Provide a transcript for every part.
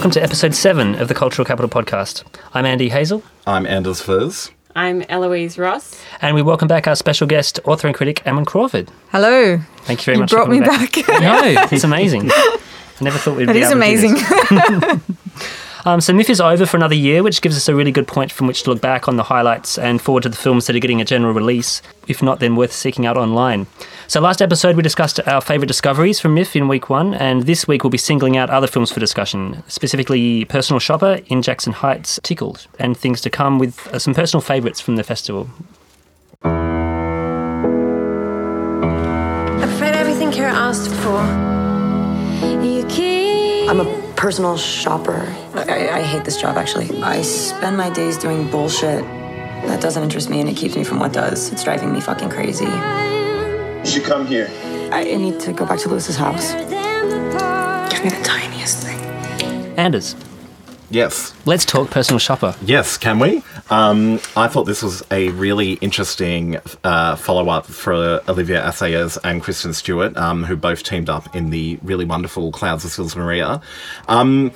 Hello, and welcome to episode seven of the Cultural Capital Podcast. I'm Andy Hazel, I'm Anders Furze. I'm Eloise Ross. and we welcome back our special guest, author and critic Ammon Crawford. Hello. Thank you very You much. brought for me coming back. no, it's amazing. I never thought we'd That be is able to do amazing. this. Um, so MIFF is over for another year, which gives us a really good point from which to look back on the highlights and forward to the films that are getting a general release. If not, then worth seeking out online. So last episode we discussed our favourite discoveries from MIFF in week one, and this week we'll be singling out other films for discussion, specifically Personal Shopper, In Jackson Heights, Tickled, and things to come with uh, some personal favourites from the festival. I've read everything Kara asked for. You keep. I'm a personal shopper. I, I hate this job, actually. I spend my days doing bullshit that doesn't interest me and it keeps me from what does. It's driving me fucking crazy. You should come here. I need to go back to Lewis's house. Give me the tiniest thing. Anders, Yes, let's talk Personal Shopper. yes, can we? Um, I thought this was a really interesting uh, follow up for Olivier Assayas and Kristen Stewart, um, who both teamed up in the really wonderful Clouds of Sils Maria. Um,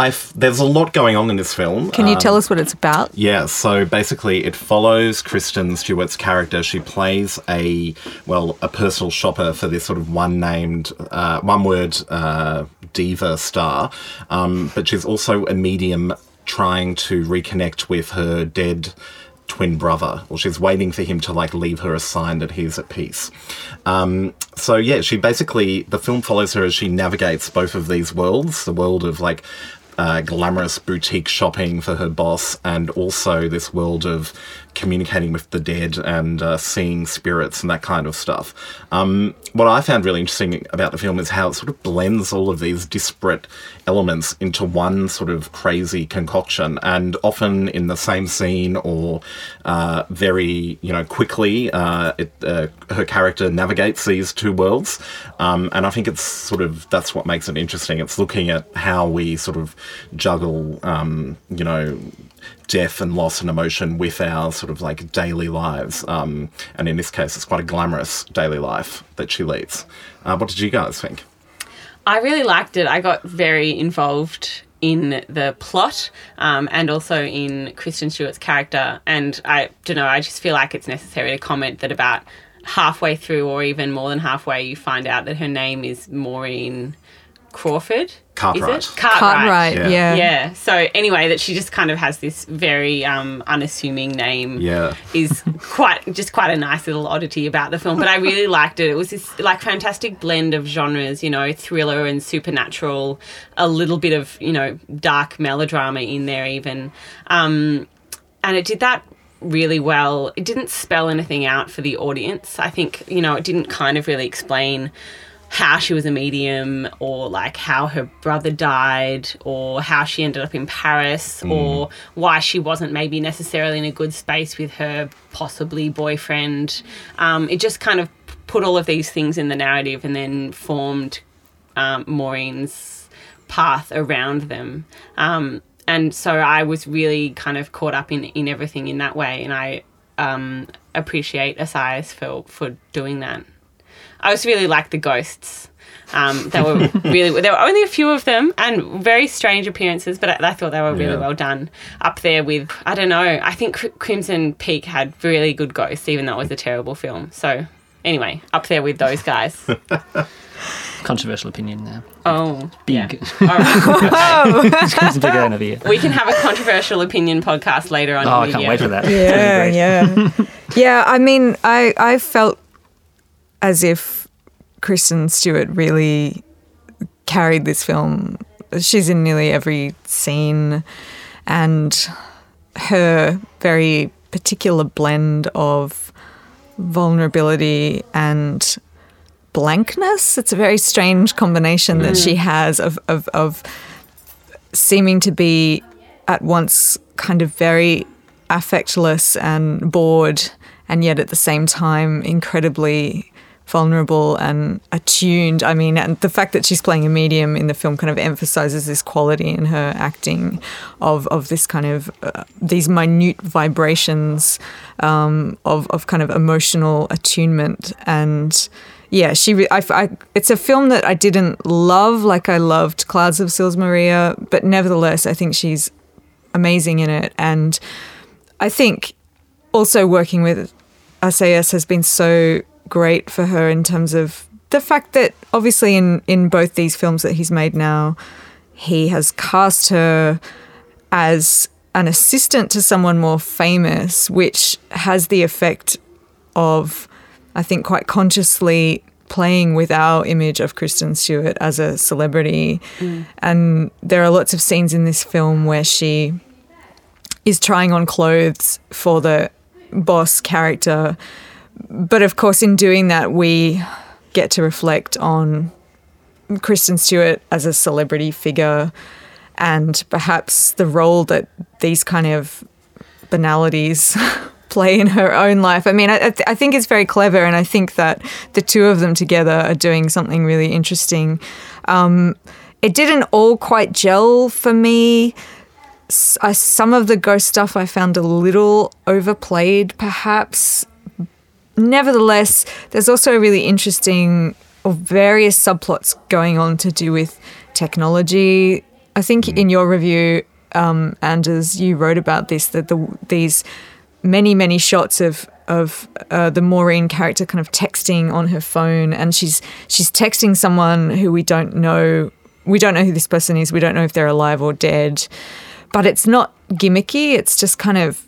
I've, there's a lot going on in this film. Can you Um, tell us what it's about? Yeah, so basically it follows Kristen Stewart's character. She plays a, well, a personal shopper for this sort of one named, uh, one word uh, diva star. Um, but she's also a medium trying to reconnect with her dead twin brother. Well, she's waiting for him to like leave her a sign that he's at peace. Um, so yeah, she basically the film follows her as she navigates both of these worlds, the world of like uh, glamorous boutique shopping for her boss, and also this world of communicating with the dead and uh, seeing spirits and that kind of stuff. Um, what I found really interesting about the film is how it sort of blends all of these disparate elements into one sort of crazy concoction, and often in the same scene or uh, very, you know, quickly, uh, it, uh, her character navigates these two worlds. Um, and I think it's sort of that's what makes it interesting. It's looking at how we sort of juggle, um, you know, death and loss and emotion with our sort of like daily lives. Um, and in this case, it's quite a glamorous daily life that she leads. Uh, what did you guys think? I really liked it. I got very involved in the plot um, and also in Kristen Stewart's character. And I don't know, I just feel like it's necessary to comment that about halfway through, or even more than halfway, you find out that her name is Maureen Crawford. Cartwright. Is it? Cartwright. Cartwright, Yeah. yeah. Yeah. So anyway, that she just kind of has this very um, unassuming name. Yeah. Is quite just quite a nice little oddity about the film. But I really liked it. It was this like fantastic blend of genres, you know, thriller and supernatural, a little bit of you know dark melodrama in there even, um, and it did that really well. It didn't spell anything out for the audience. I think you know it didn't kind of really explain how she was a medium or like how her brother died or how she ended up in Paris or why she wasn't maybe necessarily in a good space with her possibly boyfriend. Um, it just kind of put all of these things in the narrative and then formed um, Maureen's path around them. Um, and so I was really kind of caught up in, in everything in that way. And I um, appreciate Assayas for, for doing that. I was really like the ghosts. Um, they were really there were only a few of them and very strange appearances, but I, I thought they were really Yeah. well done. Up there with I don't know. I think Crimson Peak had really good ghosts, even though it was a terrible film. So anyway, up there with those guys. Controversial opinion there. oh, Big. yeah. All right. It's big going over here. We can have a controversial opinion podcast later on. Oh, I can't media. wait for that. Yeah, That'd be great. yeah. yeah, I mean, I, I felt as if Kristen Stewart really carried this film. She's in nearly every scene, and her very particular blend of vulnerability and blankness. It's a very strange combination that mm. she has of, of, of seeming to be at once kind of very affectless and bored, and yet at the same time incredibly vulnerable and attuned. I mean, and the fact that she's playing a medium in the film kind of emphasizes this quality in her acting of of this kind of uh, these minute vibrations um, of of kind of emotional attunement and. Yeah, she. I, I, it's a film that I didn't love like I loved Clouds of Sils Maria, but nevertheless, I think she's amazing in it. And I think also working with Assayas has been so great for her in terms of the fact that obviously in, in both these films that he's made now, he has cast her as an assistant to someone more famous, which has the effect of, I think, quite consciously playing with our image of Kristen Stewart as a celebrity. Mm. And there are lots of scenes in this film where she is trying on clothes for the boss character. But of course, in doing that, we get to reflect on Kristen Stewart as a celebrity figure and perhaps the role that these kind of banalities play in her own life. I mean, I, I th- I think it's very clever, and I think that the two of them together are doing something really interesting. Um, it didn't all quite gel for me. S- I, some of the ghost stuff I found a little overplayed, perhaps. Nevertheless, there's also a really interesting or various subplots going on to do with technology. I think in your review, um, Anders, you wrote about this that the these many many shots of of uh, the Maureen character kind of texting on her phone, and she's she's texting someone who we don't know. We don't know who this person is. We don't know if they're alive or dead. But it's not gimmicky. It's just kind of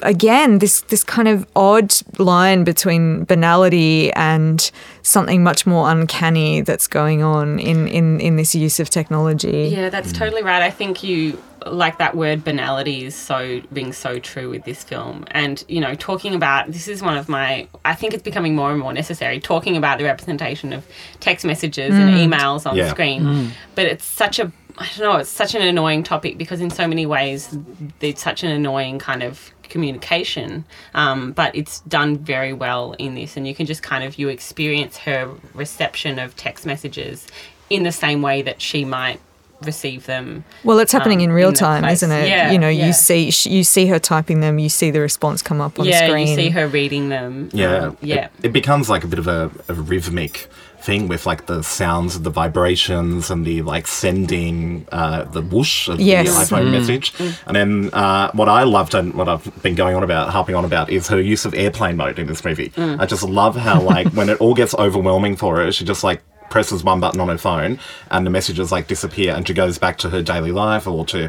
again this this kind of odd line between banality and something much more uncanny that's going on in in in this use of technology. Yeah, that's mm. totally right. I think you like that word banality is so being so true with this film. And, you know, talking about this is one of my I think it's becoming more and more necessary, talking about the representation of text messages and mm. emails on Yeah. screen. Mm. But it's such a I don't know, it's such an annoying topic because in so many ways it's such an annoying kind of communication um, but it's done very well in this and you can just kind of you experience her reception of text messages in the same way that she might receive them Well, it's happening um, in real in time, place. isn't it? Yeah, you know, yeah. you see you see her typing them, you see the response come up on yeah screen. you see her reading them Yeah. um, yeah It, it becomes like a bit of a, a rhythmic thing with like the sounds of the vibrations and the like sending uh, the whoosh of Yes. the iPhone message. And then uh, what I loved and what I've been going on about, harping on about, is her use of airplane mode in this movie. I just love how like when it all gets overwhelming for her, she just like presses one button on her phone and the messages like disappear and she goes back to her daily life or to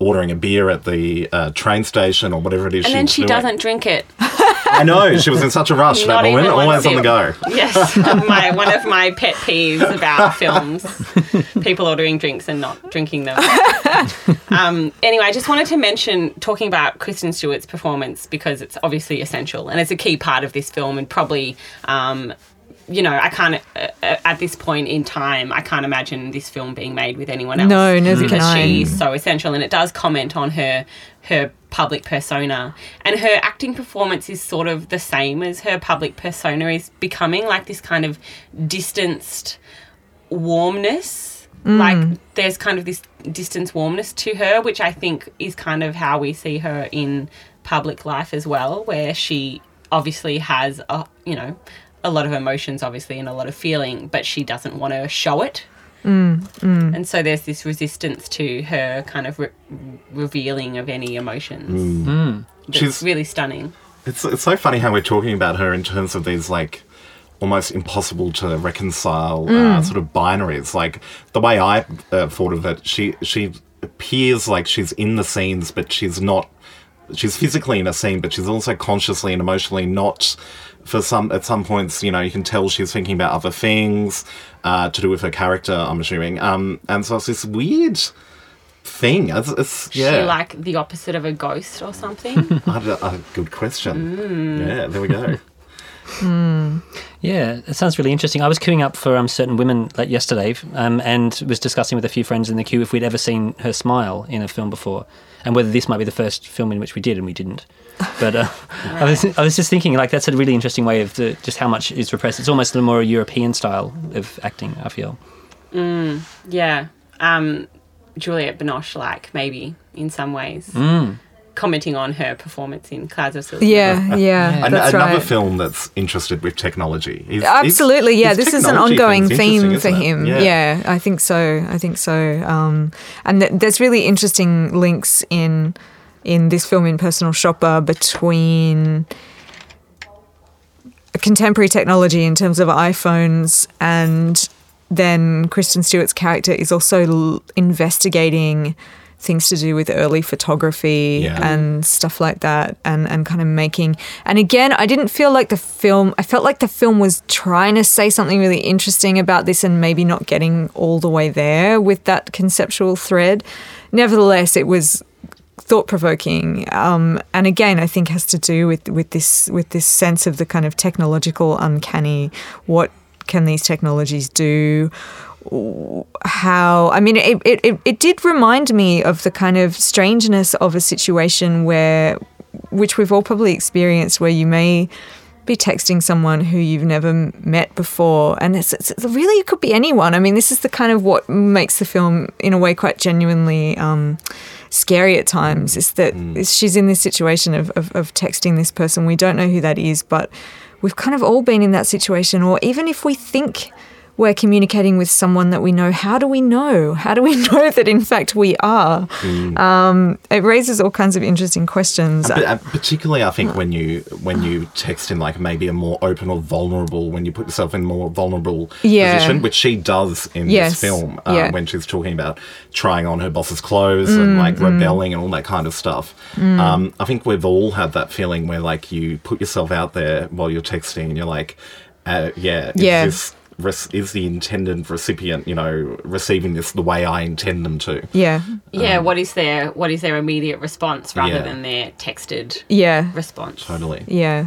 ordering a beer at the uh, train station or whatever it is and then she doing. doesn't drink it I know she was in such a rush that Not even always on the go. Yes, my one of my pet peeves about films: people ordering drinks and not drinking them. um, anyway, I just wanted to mention talking about Kristen Stewart's performance because it's obviously essential and it's a key part of this film and probably. Um, you know, I can't uh, uh, at this point in time. I can't imagine this film being made with anyone else. No, can because she's so essential, and it does comment on her her public persona, and her acting performance is sort of the same as her public persona is becoming like this kind of distanced warmness. Like there's kind of this distance warmness to her, which I think is kind of how we see her in public life as well, where she obviously has a you know a lot of emotions, obviously, and a lot of feeling, but she doesn't want to show it. Mm, mm. And so there's this resistance to her kind of re- revealing of any emotions. Mm. Hmm. That's She's- really stunning. It's it's so funny how we're talking about her in terms of these like almost impossible to reconcile uh, sort of binaries. Like the way I uh, thought of it, she she appears like she's in the scenes, but she's not. She's physically in a scene, but she's also consciously and emotionally not. For some, at some points, you know, you can tell she's thinking about other things uh, to do with her character. I'm assuming, um, and so it's this weird thing. It's, it's yeah. She like the opposite of a ghost or something. A, a good question. Yeah, there we go. Yeah, it sounds really interesting. I was queuing up for um, certain women like yesterday, um, and was discussing with a few friends in the queue if we'd ever seen her smile in a film before, and whether this might be the first film in which we did, and we didn't. But uh, I, was, I was just thinking, like, that's a really interesting way of the, just how much is repressed. It's almost a more European style of acting, I feel. Yeah. Um, Juliette Binoche, like, maybe in some ways. Mm. Commenting on her performance in Clouds of Silver. Yeah, yeah, An- that's another right. film that's interested with technology. Is, Absolutely, yeah. This is an ongoing theme for isn't it? him. Yeah. I think so. I think so. Um, and th- there's really interesting links in in this film in Personal Shopper between contemporary technology in terms of iPhones and then Kristen Stewart's character is also l- investigating things to do with early photography Yeah. and stuff like that and and kind of making and again I didn't feel like the film I felt like the film was trying to say something really interesting about this and maybe not getting all the way there with that conceptual thread nevertheless it was thought provoking um, and again I think has to do with with this with this sense of the kind of technological uncanny what can these technologies do how I mean it, it, it, did remind me of the kind of strangeness of a situation where which we've all probably experienced where you may be texting someone who you've never met before and it's, it's really it could be anyone. I mean this is the kind of what makes the film in a way quite genuinely um, scary at times is that is she's in this situation of, of, of texting this person. We don't know who that is but we've kind of all been in that situation or even if we think we're communicating with someone that we know. How do we know? How do we know that in fact we are? Um, it raises all kinds of interesting questions. Particularly, I think when you when you text in like maybe a more open or vulnerable, when you put yourself in a more vulnerable Yeah. position, which she does in Yes. this film, uh, Yeah. when she's talking about trying on her boss's clothes and like Mm, rebelling and all that kind of stuff. Um, I think we've all had that feeling where like you put yourself out there while you're texting, and you're like, uh, yeah, Yeah. this is the intended recipient, you know, receiving this the way I intend them to? yeah, Yeah, um, what is their what is their immediate response rather Yeah. than their texted yeah, response? Totally. yeah,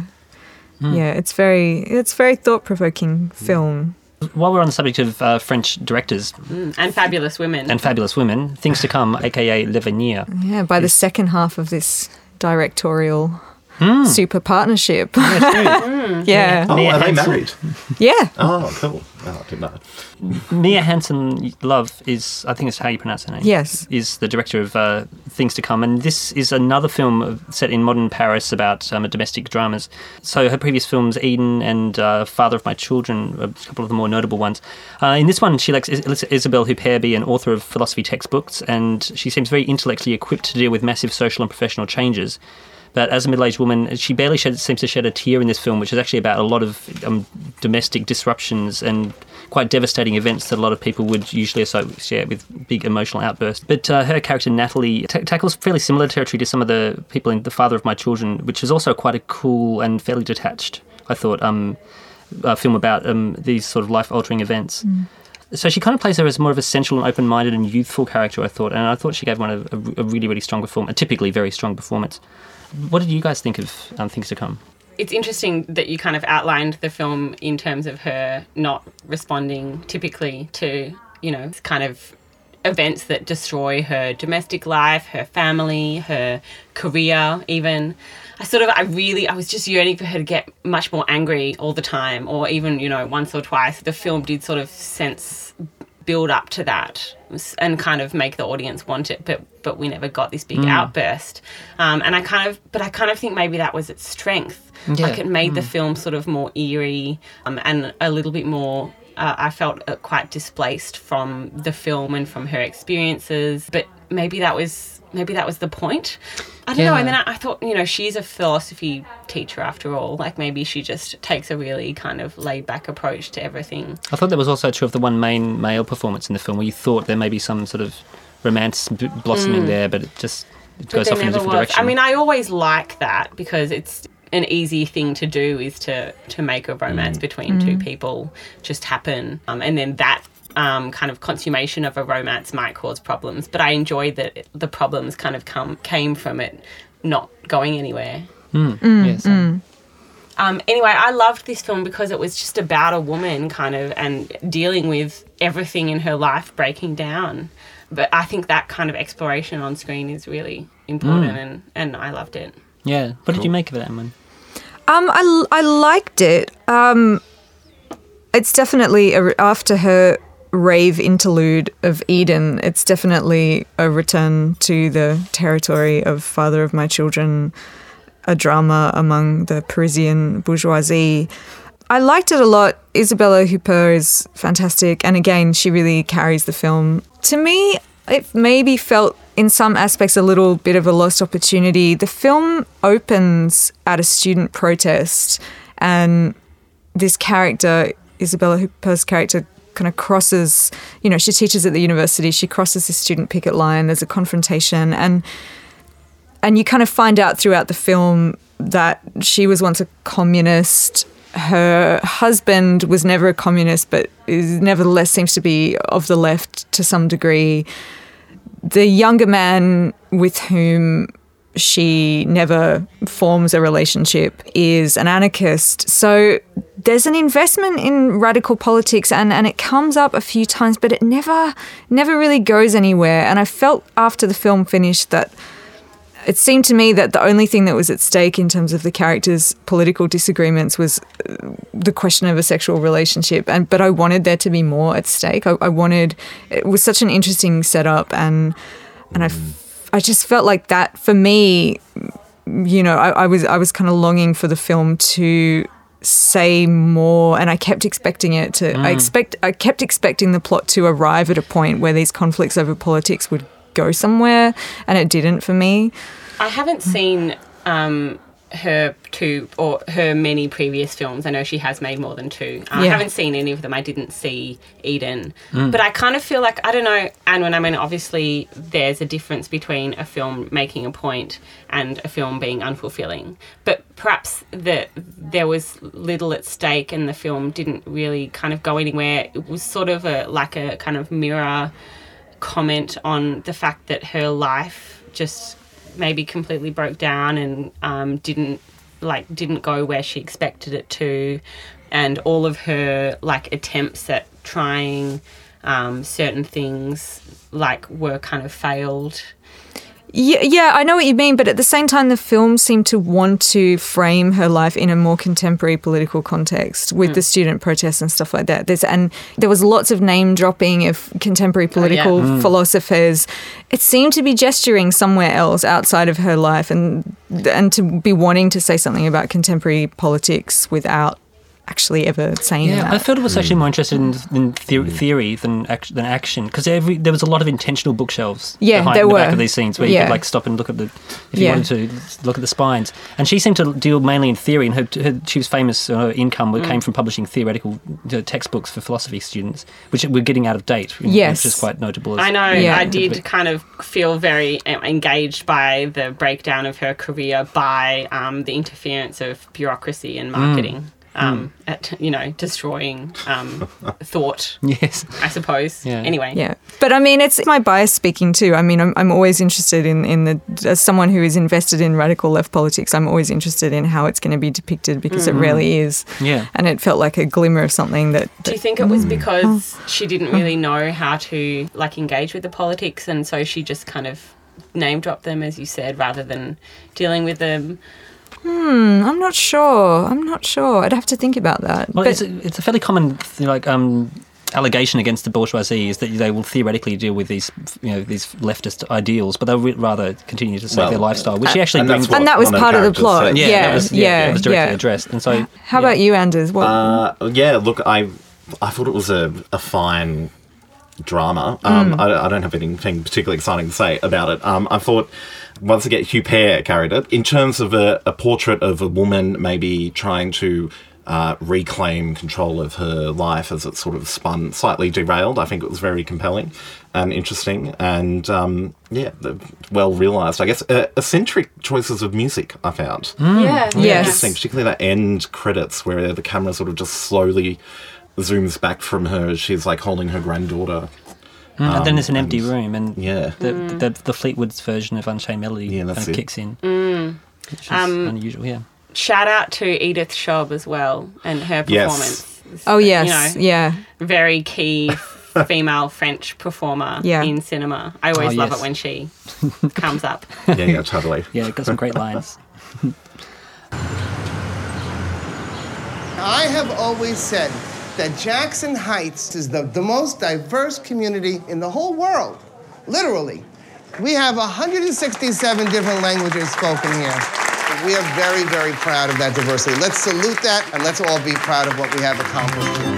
hmm. yeah. It's very, it's very thought provoking film. While we're on the subject of uh, French directors mm, And fabulous women. and fabulous women, things to come, aka L'Avenir. Yeah, by the second half of this directorial super partnership. yeah, Oh, Mia are they married? yeah. Oh, cool. Oh, I didn't know. Mia Hansen-Løve is, I think it's how you pronounce her name. Yes. Is the director of uh, Things to Come. And this is another film set in modern Paris about um, domestic dramas. So her previous films, Eden and uh, Father of My Children, a couple of the more notable ones. Uh, in this one, she likes Is- Isabelle Huppert, be an author of philosophy textbooks, and she seems very intellectually equipped to deal with massive social and professional changes. But as a middle-aged woman, she barely shed, seems to shed a tear in this film, which is actually about a lot of um, domestic disruptions and quite devastating events that a lot of people would usually associate with big emotional outbursts. But uh, her character Natalie ta tackles fairly similar territory to some of the people in The Father of My Children, which is also quite a cool and fairly detached, I thought, um, uh, film about um, these sort of life-altering events. So she kind of plays her as more of a sensual and open-minded and youthful character, I thought, and I thought she gave one a, a really, really strong performance, a typically very strong performance. What did you guys think of um, Things to Come? it's interesting that you kind of outlined the film in terms of her not responding typically to, you know, kind of events that destroy her domestic life, her family, her career, even. I sort of, I really, I was just yearning for her to get much more angry all the time, or even, you know, once or twice. The film did sort of sense build up to that and kind of make the audience want it but but we never got this big outburst. Um, and i kind of but i kind of think maybe that was its strength. Like it made the film sort of more eerie um, and a little bit more uh, i felt uh, quite displaced from the film and from her experiences. But maybe that was maybe that was the point. I don't know and then I, I thought you know she's a philosophy teacher after all. Like maybe she just takes a really kind of laid back approach to everything. I thought that was also true of the one main male performance in the film, where you thought there may be some sort of romance b- blossoming mm. there, but it just it goes off in a different was. direction. I mean, I always like that because it's an easy thing to do is to to make a romance mm. between two mm. people just happen, um, and then that. Um, kind of consummation of a romance might cause problems, but I enjoyed that it- the problems kind of come came from it not going anywhere. yes. Um, anyway, I loved this film because it was just about a woman kind of and dealing with everything in her life breaking down. But I think that kind of exploration on screen is really important and, and I loved it. Yeah. What did you make of it, Emma? Um, I, I liked it. Um, it's definitely a, after her rave interlude of Eden. It's definitely a return to the territory of Father of My Children, a drama among the Parisian bourgeoisie. I liked it a lot. Isabelle Huppert is fantastic, and again, she really carries the film. To me, it maybe felt in some aspects a little bit of a lost opportunity. The film opens at a student protest, and this character, Isabelle Huppert's character, kind of crosses, you know, she teaches at the university, she crosses the student picket line, there's a confrontation, and and you kind of find out throughout the film that she was once a communist. Her husband was never a communist, but is nevertheless seems to be of the left to some degree. The younger man with whom she never forms a relationship is an anarchist. So there's an investment in radical politics and, and it comes up a few times, but it never never really goes anywhere. And I felt after the film finished that it seemed to me that the only thing that was at stake in terms of the characters' political disagreements was uh, the question of a sexual relationship. And but I wanted there to be more at stake. I, I wanted it was such an interesting setup, and and I, I just felt like that for me. You know, I, I was I was kind of longing for the film to say more and I kept expecting it to I expect I kept expecting the plot to arrive at a point where these conflicts over politics would go somewhere and it didn't for me. I haven't seen um, her two or her many previous films. I know she has made more than two. Uh, I haven't seen any of them. I didn't see Eden, but I kind of feel like I don't know. And when I mean, obviously, there's a difference between a film making a point and a film being unfulfilling. But perhaps that there was little at stake, and the film didn't really kind of go anywhere. It was sort of a like a kind of mirror comment on the fact that her life just maybe completely broke down and um, didn't like didn't go where she expected it to. And all of her like attempts at trying um, certain things like were kind of failed Yeah, yeah, I know what you mean, but at the same time, the film seemed to want to frame her life in a more contemporary political context with hmm. the student protests and stuff like that. There's and there was lots of name dropping of contemporary oh, political hmm. philosophers. It seemed to be gesturing somewhere else outside of her life, and and to be wanting to say something about contemporary politics without actually ever saying Yeah, that. I felt it was actually more interested in, in the- theory than act- than action because every there was a lot of intentional bookshelves. Yeah, behind there the back were. of these scenes where you could like stop and look at the if you Yeah. wanted to look at the spines. And she seemed to deal mainly in theory, and her, her she was famous. uh, Her income Mm. came from publishing theoretical uh, textbooks for philosophy students, which were getting out of date. Yes. which is quite notable. as- I know. Yeah. I did kind of feel very uh, engaged by the breakdown of her career by um, the interference of bureaucracy and marketing. Um, At you know destroying um, thought, Yes. I suppose. Yeah. Anyway, Yeah, but I mean, it's my bias speaking too. I mean, I'm, I'm always interested in, in the, as someone who is invested in radical left politics, I'm always interested in how it's going to be depicted because it rarely is. Yeah. And it felt like a glimmer of something that. Do you think it was because she didn't really know how to like engage with the politics, and so she just kind of name dropped them, as you said, rather than dealing with them? I'm not sure. I'm not sure. I'd have to think about that. Well, but it's a, it's a fairly common th- like um, allegation against the bourgeoisie is that they will theoretically deal with these you know these leftist ideals, but they'll re- rather continue to save Well, their lifestyle, which she actually and brings. and that was one of part of the plot. said. yeah, yeah, that was, yeah, yeah, that was directly yeah. addressed, and so How yeah. about you, Anders? What? Uh, yeah, look, I I thought it was a, a fine drama. Um, I, I don't have anything particularly exciting to say about it. Um, I thought once again Huppert carried it in terms of a, a portrait of a woman maybe trying to. Uh, reclaim control of her life as it sort of spun slightly derailed. I think it was very compelling and interesting, and um, yeah, well realized. I guess uh, eccentric choices of music. I found Yeah. Yes. interesting, particularly that end credits where the camera sort of just slowly zooms back from her as she's like holding her granddaughter. Mm, and then there's an empty room, and Yeah. the, the the Fleetwood's version of Unchained Melody Yeah, kind of it. kicks in, which is Um, unusual. Yeah. Shout out to Edith Scob as well and her Yes. performance. oh, yes. You know, yeah. very key female French performer Yeah. in cinema. I always Oh, love yes. it when she comes up. Yeah, yeah, totally. Yeah, got some great lines. I have always said that Jackson Heights is the, the most diverse community in the whole world. Literally. We have 167 different languages spoken here. We are very, very proud of that diversity. Let's salute that and let's all be proud of what we have accomplished here.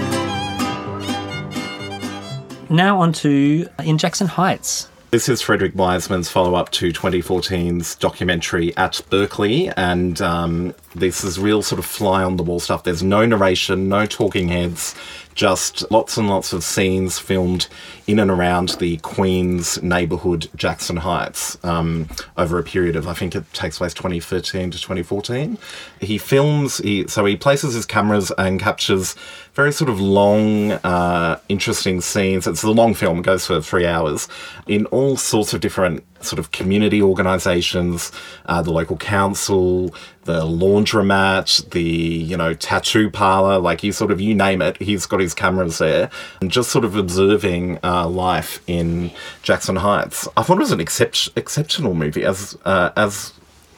Now on to uh, In Jackson Heights. This is Frederick Wiseman's follow up to 2014's documentary At Berkeley, and um, this is real sort of fly on the wall stuff. There's no narration, no talking heads, just lots and lots of scenes filmed in and around the Queens neighbourhood, Jackson Heights, um, over a period of, I think it takes place 2013 to 2014. He films, he, so he places his cameras and captures very sort of long, uh, interesting scenes. It's a long film, it goes for three hours, in all sorts of different sort of community organisations, uh, the local council, the laundromat, the you know tattoo parlor, like you sort of you name it, he's got his cameras there, and just sort of observing uh, life in Jackson Heights. I thought it was an excep- exceptional movie, as uh, as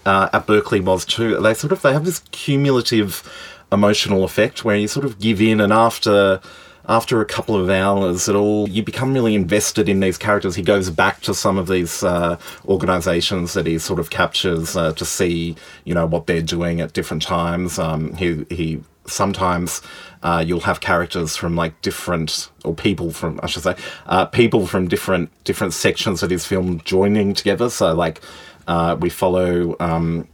uh, at Berkeley was too. They sort of they have this cumulative emotional effect where you sort of give in, and after after a couple of hours, it all you become really invested in these characters. He goes back to some of these uh, organisations that he sort of captures uh, to see, you know, what they're doing at different times. Um, he he sometimes uh, you'll have characters from like different or people from I should say uh, people from different different sections of his film joining together. So like uh, we follow. Um,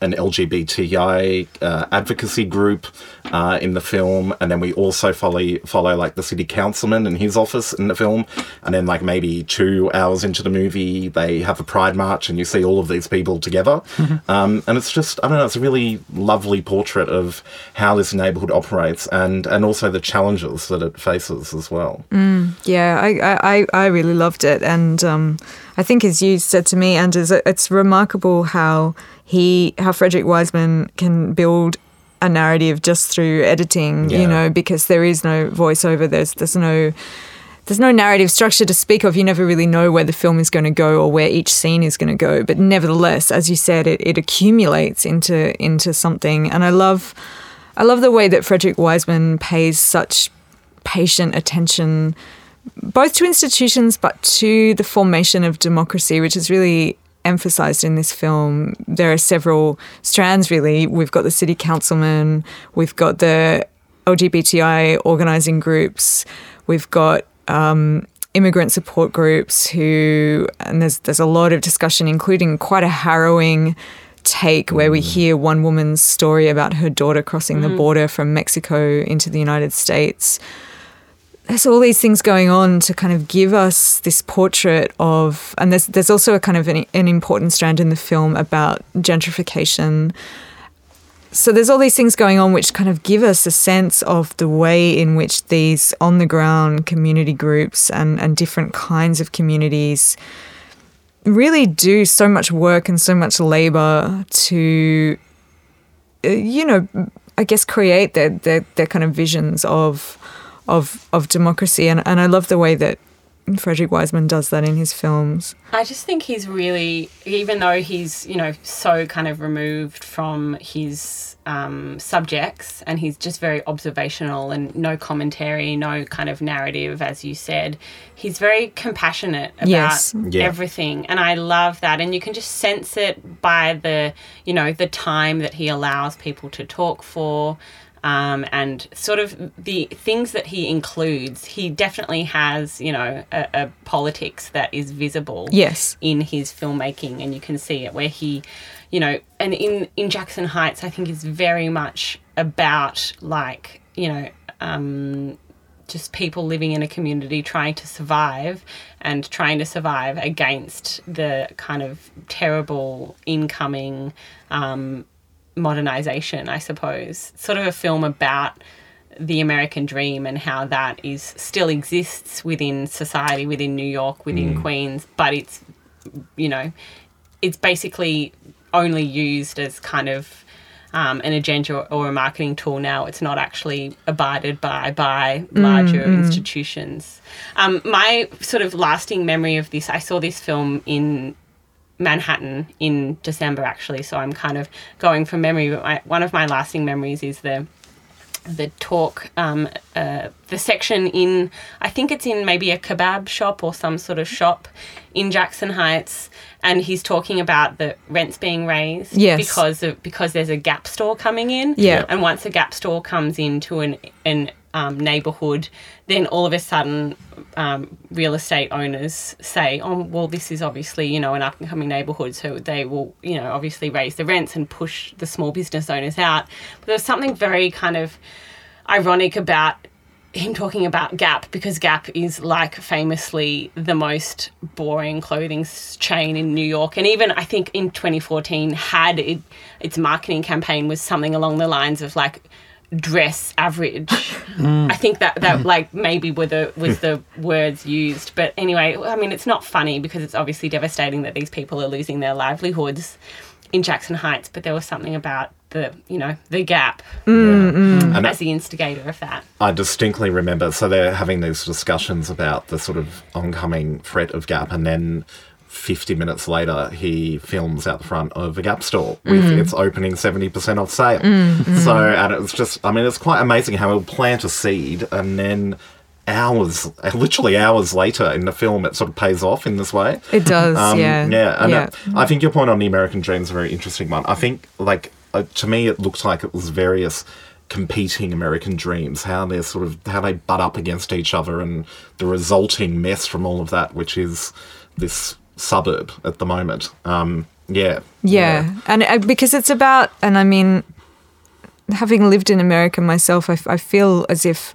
an LGBTI uh, advocacy group uh, in the film, and then we also follow follow like the city councilman in his office in the film, and then like maybe two hours into the movie, they have a pride march, and you see all of these people together, um, and it's just I don't know, it's a really lovely portrait of how this neighborhood operates, and and also the challenges that it faces as well. Yeah, I, I, I really loved it. And um, I think, as you said to me, Anders, it's remarkable how he, how Frederick Wiseman can build a narrative just through editing, Yeah. you know, because there is no voiceover, there's, there's no. There's no narrative structure to speak of. You never really know where the film is going to go or where each scene is going to go. But nevertheless, as you said, it, it accumulates into into something. And I love, I love the way that Frederick Wiseman pays such patient attention both to institutions but to the formation of democracy, which is really emphasized in this film. There are several strands, really. We've got the city councilman, we've got the LGBTI organizing groups, we've got um, immigrant support groups who, and there's there's a lot of discussion, including quite a harrowing take where we hear one woman's story about her daughter crossing the border from Mexico into the United States there's all these things going on to kind of give us this portrait of, and there's there's also a kind of an, an important strand in the film about gentrification. So there's all these things going on which kind of give us a sense of the way in which these on the ground community groups and, and different kinds of communities really do so much work and so much labor to, uh, you know, I guess create their, their, their kind of visions of of of democracy and, and I love the way that Frederick Wiseman does that in his films. I just think he's really, even though he's, you know, so kind of removed from his um, subjects and he's just very observational and no commentary, no kind of narrative, as you said, he's very compassionate about Yes. Yeah. everything. And I love that. And you can just sense it by the, you know, the time that he allows people to talk for um, and sort of the things that he includes. He definitely has, you know, a, a politics that is visible Yes. in his filmmaking, and you can see it where he, you know, and in in Jackson Heights, I think is very much about like you know. Um, just people living in a community trying to survive and trying to survive against the kind of terrible incoming um, modernization, I suppose. Sort of a film about the American dream and how that is still exists within society, within New York, within Queens, but it's you know, it's basically only used as kind of um, an agenda or a marketing tool now. It's not actually abided by by larger institutions. Um, my sort of lasting memory of this, I saw this film in Manhattan in December actually, so I'm kind of going from memory. But my, one of my lasting memories is the the talk, um, uh, the section in, I think it's in maybe a kebab shop or some sort of shop in Jackson Heights, and he's talking about the rents being raised Yes. because of because there's a Gap store coming in, Yeah. and once a Gap store comes into an an um, neighborhood, then all of a sudden, um, real estate owners say, "Oh, well, this is obviously you know an up and coming neighborhood, so they will you know obviously raise the rents and push the small business owners out." But there's something very kind of ironic about him talking about Gap because Gap is like famously the most boring clothing chain in New York, and even I think in 2014 had it, its marketing campaign was something along the lines of like dress average. Mm. I think that that mm. like maybe were the was the words used, but anyway, I mean it's not funny because it's obviously devastating that these people are losing their livelihoods in Jackson Heights, but there was something about the you know the Gap mm, And as the instigator of that. I distinctly remember, so they're having these discussions about the sort of oncoming threat of Gap, and then 50 minutes later, he films out the front of a Gap store with its opening 70% off sale. So, and it was just, I mean, it's quite amazing how he'll plant a seed and then hours, literally hours later in the film, it sort of pays off in this way. It does, Um, yeah. Yeah, and yeah. uh, I think your point on the American Dream is a very interesting one. I think, like, uh, to me, it looked like it was various competing American dreams, how they're sort of how they butt up against each other, and the resulting mess from all of that, which is this suburb at the moment. Um, yeah, Yeah, and uh, because it's about, and I mean, having lived in America myself, I feel as if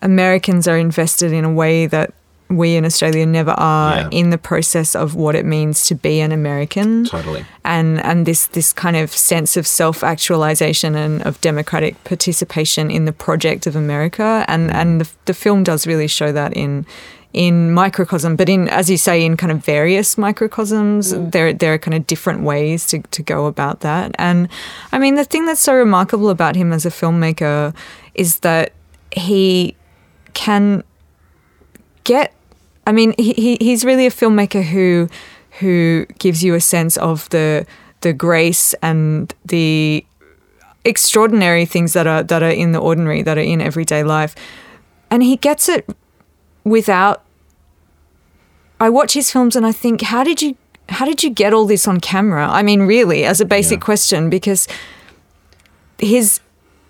Americans are invested in a way that we in Australia never are Yeah. in the process of what it means to be an American. totally. and and this this kind of sense of self actualization and of democratic participation in the project of America and and the, the film does really show that in in microcosm but in as you say in kind of various microcosms mm. there there are kind of different ways to, to go about that and I mean the thing that's so remarkable about him as a filmmaker is that he can get I mean, he, he he's really a filmmaker who who gives you a sense of the the grace and the extraordinary things that are that are in the ordinary, that are in everyday life. And he gets it without I watch his films and I think, how did you how did you get all this on camera? I mean, really, as a basic Yeah. question, because his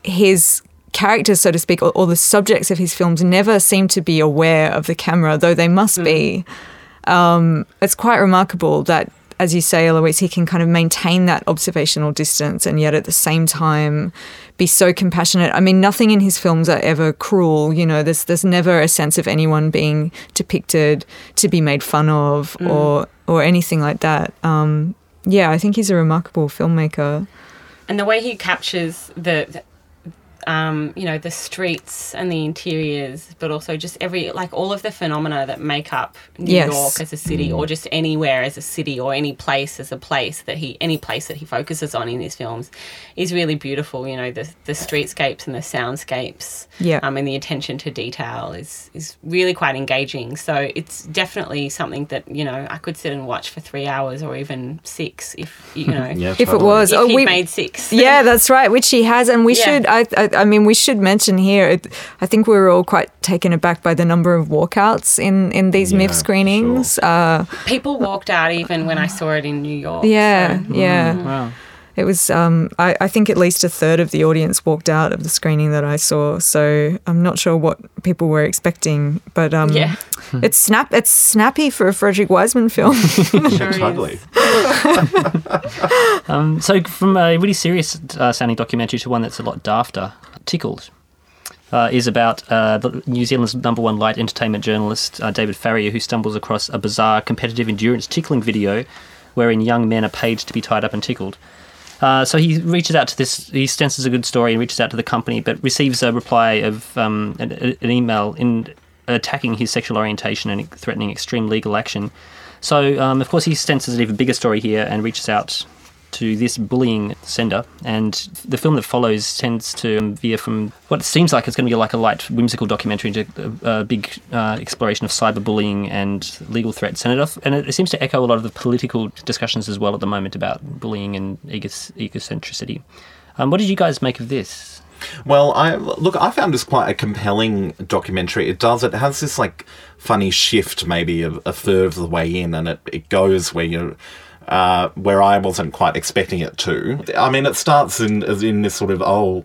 his characters, so to speak, or, or the subjects of his films never seem to be aware of the camera, though they must be. Um, it's quite remarkable that, as you say, Eloise, he can kind of maintain that observational distance and yet at the same time be so compassionate. I mean, nothing in his films are ever cruel. You know, there's there's never a sense of anyone being depicted to be made fun of or or anything like that. Um, yeah, I think he's a remarkable filmmaker. and the way he captures the, the um, you know the streets and the interiors but also just every like all of the phenomena that make up New Yes. York as a city or just anywhere as a city or any place as a place that he any place that he focuses on in his films is really beautiful you know the the streetscapes and the soundscapes Yeah. um, and the attention to detail is is really quite engaging so it's definitely something that you know I could sit and watch for 3 hours or even 6 if you know Yeah, If it was, if oh, he we made 6 Yeah, that's right, which he has, and we Yeah. should. I, I, I mean, we should mention here. it- I think we were all quite taken aback by the number of walkouts in in these Yeah, MIFF screenings. Uh, People walked out even when I saw it in New York. yeah, so- yeah. Wow. It was. Um, I, I think at least a third of the audience walked out of the screening that I saw. So I'm not sure what people were expecting, but um, Yeah. it's snap. It's snappy for a Frederick Wiseman film. Sure. Totally. Um, so from a really serious uh, sounding documentary to one that's a lot dafter, Tickled. Uh, is about uh, the New Zealand's number one light entertainment journalist, uh, David Farrier, who stumbles across a bizarre competitive endurance tickling video wherein young men are paid to be tied up and tickled. Uh, so he reaches out to this, he senses a good story and reaches out to the company, but receives a reply of um, an, an email in attacking his sexual orientation and threatening extreme legal action. So, um, of course, he senses an even bigger story here and reaches out to this bullying sender, and the film that follows tends to veer from what seems like it's going to be like a light, whimsical documentary into a, a big uh, exploration of cyberbullying and legal threats, and it and it seems to echo a lot of the political discussions as well at the moment about bullying and egocentricity. Um, what did you guys make of this? Well, I look. I found this quite a compelling documentary. It does. It has this like funny shift, maybe a, a third of the way in, and it, it goes where you. Uh, where I wasn't quite expecting it to. I mean, it starts in in this sort of oh,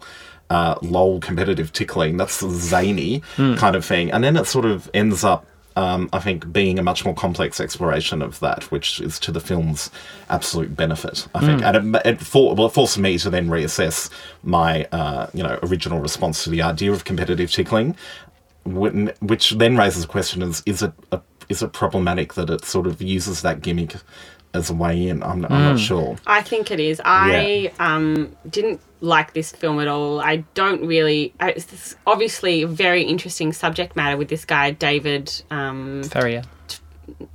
uh, lol competitive tickling. That's zany kind of thing, and then it sort of ends up um, I think, being a much more complex exploration of that, which is to the film's absolute benefit. I think, and it, it, for, well, it forced me to then reassess my, uh, you know, original response to the idea of competitive tickling, which then raises the question: is is it a, is it problematic that it sort of uses that gimmick as a way in? I'm, I'm not sure. I think it is. I um, didn't like this film at all. I don't really. It's obviously a very interesting subject matter with this guy, David. Um, Farrier.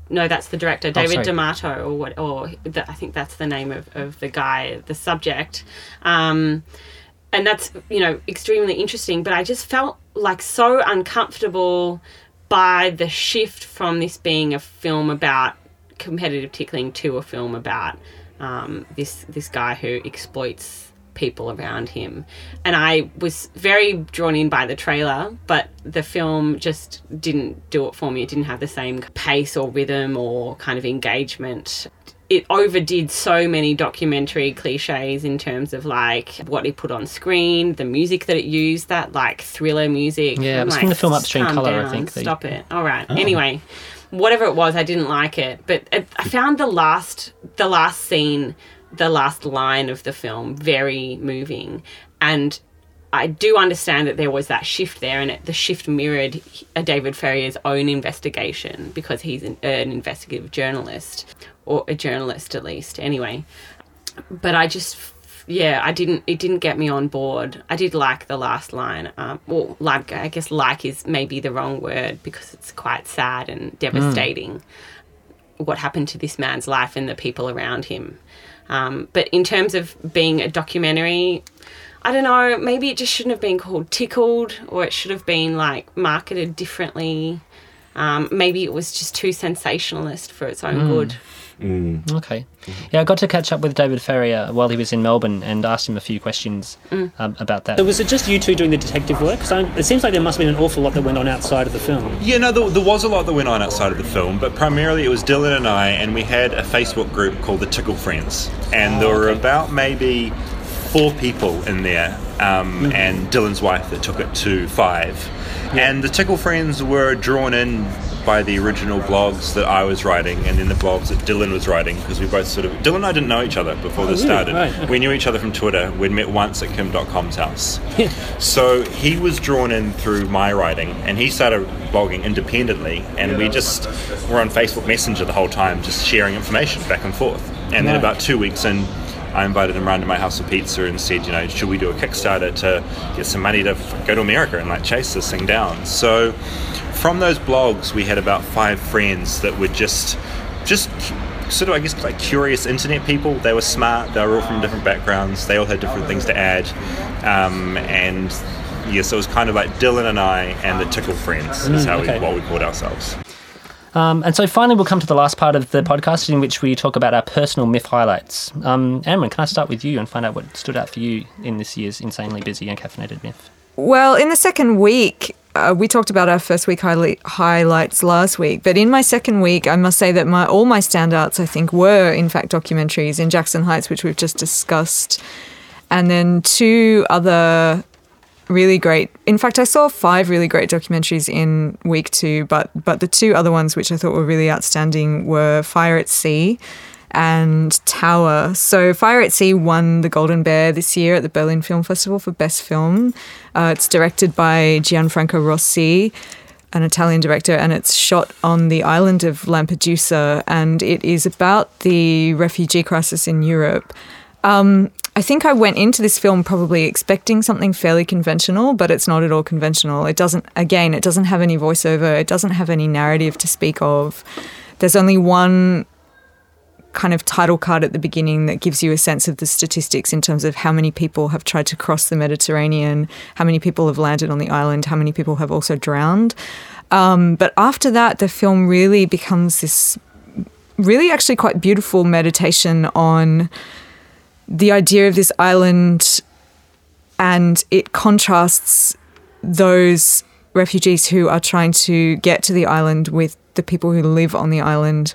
no, that's the director, David sorry. D'Amato, or what? Or the, I think that's the name of, of the guy, the subject. Um, and that's you know extremely interesting. But I just felt like so uncomfortable by the shift from this being a film about competitive tickling to a film about um, this this guy who exploits people around him. And I was very drawn in by the trailer, but the film just didn't do it for me. It didn't have the same pace or rhythm or kind of engagement. It overdid so many documentary cliches in terms of like what it put on screen, the music that it used, that like thriller music. Yeah, it I'm was like, from the film Upstream "Calm Colour, I think, that you- Stop it. All right. Anyway, whatever it was, I didn't like it. But I found the last, the last scene, the last line of the film very moving, and I do understand that there was that shift there, and it, the shift mirrored David Farrier's own investigation because he's an, an investigative journalist, or a journalist at least. Anyway, but I just yeah I didn't it didn't get me on board. I did like the last line. Um, well, like I guess like is maybe the wrong word because it's quite sad and devastating. What happened to this man's life and the people around him. Um, but in terms of being a documentary, I don't know. Maybe it just shouldn't have been called Tickled, or it should have been like marketed differently. Um, maybe it was just too sensationalist for its own good. Okay. Yeah, I got to catch up with David Farrier while he was in Melbourne and asked him a few questions um, about that. So was it just you two doing the detective work? 'Cause I- it seems like there must have been an awful lot that went on outside of the film. Yeah, no, there, there was a lot that went on outside of the film, but primarily it was Dylan and I, and we had a Facebook group called the Tickle Friends, and there were about maybe four people in there, um, and Dylan's wife that took it to five. And the Tickle Friends were drawn in by the original blogs that I was writing, and then the blogs that Dylan was writing, because we both sort of Dylan and I didn't know each other before oh, this really? started. Right. We knew each other from Twitter. We'd met once at Kim Dotcom's house. So he was drawn in through my writing, and he started blogging independently, and we just were on Facebook Messenger the whole time, just sharing information back and forth. And then about two weeks in, I invited him round to my house for pizza and said, you know, should we do a Kickstarter to get some money to go to America and like chase this thing down? So from those blogs, we had about five friends that were just, just sort of, I guess, like curious internet people. They were smart. They were all from different backgrounds. They all had different things to add, um, and yeah, so it was kind of like Dylan and I and the Tickle Friends is how okay. we what we called ourselves. Um, and so finally, we'll come to the last part of the podcast in which we talk about our personal MIFF highlights. Um, Amron, can I start with you and find out what stood out for you in this year's insanely busy and caffeinated MIFF? Well, in the second week, uh, we talked about our first week highli- highlights last week, but in my second week, I must say that my all my standouts, I think, were in fact documentaries in Jackson Heights, which we've just discussed, and then two other really great. In fact, I saw five really great documentaries in week two, but but the two other ones which I thought were really outstanding were Fire at Sea and Tower. So Fire at Sea won the Golden Bear this year at the Berlin Film Festival for Best Film. Uh, it's directed by Gianfranco Rosi, an Italian director, and it's shot on the island of Lampedusa, and it is about the refugee crisis in Europe. Um, I think I went into this film probably expecting something fairly conventional, but it's not at all conventional. It doesn't, again, it doesn't have any voiceover, it doesn't have any narrative to speak of. There's only one kind of title card at the beginning that gives you a sense of the statistics in terms of how many people have tried to cross the Mediterranean, how many people have landed on the island, how many people have also drowned. Um, but after that, the film really becomes this really actually quite beautiful meditation on the idea of this island and it contrasts those refugees who are trying to get to the island with the people who live on the island.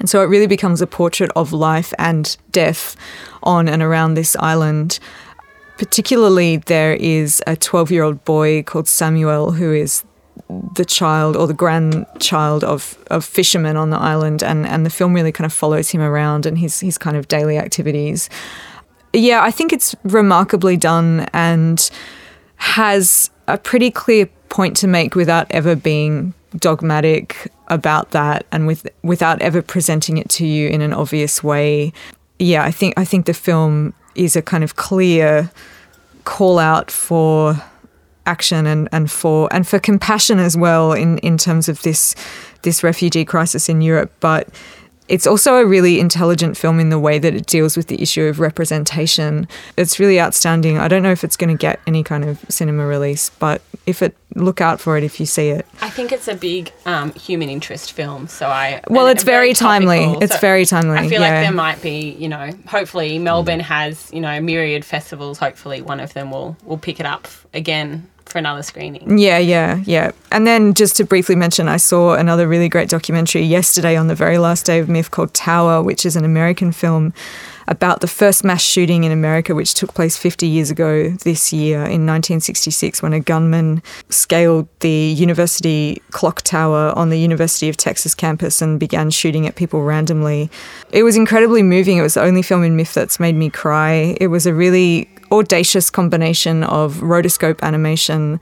And so it really becomes a portrait of life and death on and around this island. Particularly, there is a 12 year old boy called Samuel who is the child or the grandchild of, of fishermen on the island, and, and the film really kind of follows him around and his, his kind of daily activities. Yeah, I think it's remarkably done and has a pretty clear point to make without ever being dogmatic about that and with without ever presenting it to you in an obvious way. Yeah, I think I think the film is a kind of clear call out for action and, and for and for compassion as well in, in terms of this this refugee crisis in Europe. But it's also a really intelligent film in the way that it deals with the issue of representation. It's really outstanding. I don't know if it's going to get any kind of cinema release, but if it look out for it if you see it. I think it's a big um, human interest film, so I well, it's and very timely. topical, It's so very timely. I feel yeah. like there might be, you know, hopefully Melbourne has, you know, myriad festivals. Hopefully, one of them will will pick it up again for another screening. Yeah, yeah, yeah. And then just to briefly mention, I saw another really great documentary yesterday on the very last day of MIFF called Tower, which is an American film about the first mass shooting in America, which took place 50 years ago this year in 1966 when a gunman scaled the university clock tower on the University of Texas campus and began shooting at people randomly. It was incredibly moving. It was the only film in MIFF that's made me cry. It was a really audacious combination of rotoscope animation,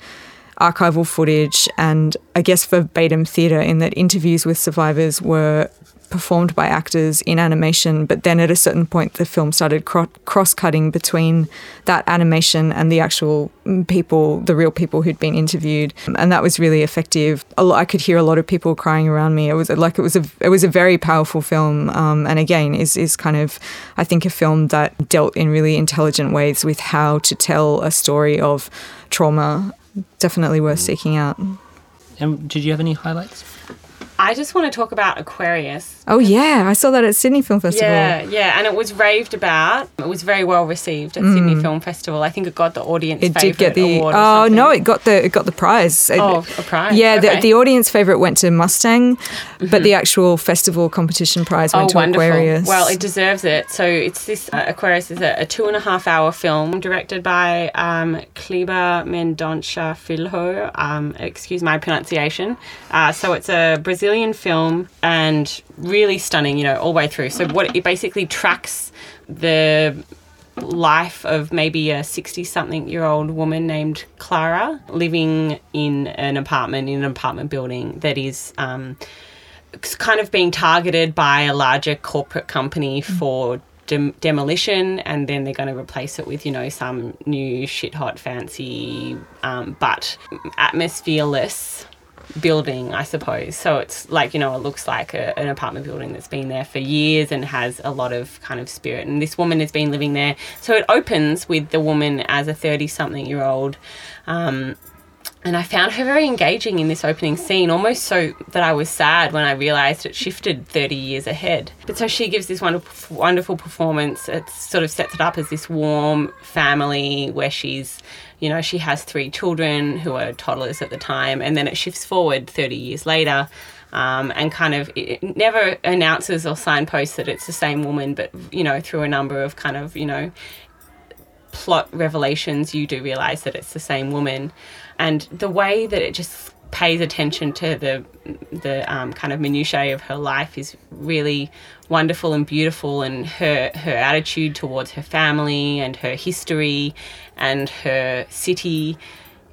archival footage, and I guess verbatim theatre in that interviews with survivors were performed by actors in animation, but then at a certain point, the film started cro- cross cutting between that animation and the actual mm, people, the real people who'd been interviewed, and that was really effective. A lo- I could hear a lot of people crying around me. It was like it was a it was a very powerful film, um, and again, is is kind of I think a film that dealt in really intelligent ways with how to tell a story of trauma. Definitely worth seeking out. And did you have any highlights? I just want to talk about Aquarius. Oh yeah, I saw that at Sydney Film Festival. Yeah, yeah, and it was raved about. It was very well received at Sydney Film Festival. I think it got the audience. Mm. It did get the award oh no, it got the it got the prize. It- Oh, a prize, Yeah, okay. the, the audience favorite went to Mustang, but the actual festival competition prize went to Aquarius. Oh, Well, it deserves it. So it's this uh, Aquarius is a, a two and a half hour film directed by um, Kleber Mendonça Filho. Um, excuse my pronunciation. Uh, so it's a Brazilian film and really stunning, you know, all the way through. So what it basically tracks the life of maybe a 60 something year old woman named Clara living in an apartment in an apartment building that is um, kind of being targeted by a larger corporate company for dem- demolition and then they're going to replace it with you know some new shit hot fancy um, but atmosphereless building i suppose. So it's like you know it looks like a, an apartment building that's been there for years and has a lot of kind of spirit. And this woman has been living there. So it opens with the woman as a 30 something year old um, and I found her very engaging in this opening scene, almost so that I was sad when I realised it shifted 30 years ahead. But so she gives this wonderful, wonderful performance. It sort of sets it up as this warm family where she's, you know, she has three children who are toddlers at the time, and then it shifts forward 30 years later. Um, and kind of never announces or signposts that it's the same woman, but you know, through a number of kind of you know plot revelations, you do realize that it's the same woman, and the way that it just pays attention to the the um, kind of minutiae of her life is really wonderful and beautiful, and her her attitude towards her family and her history and her city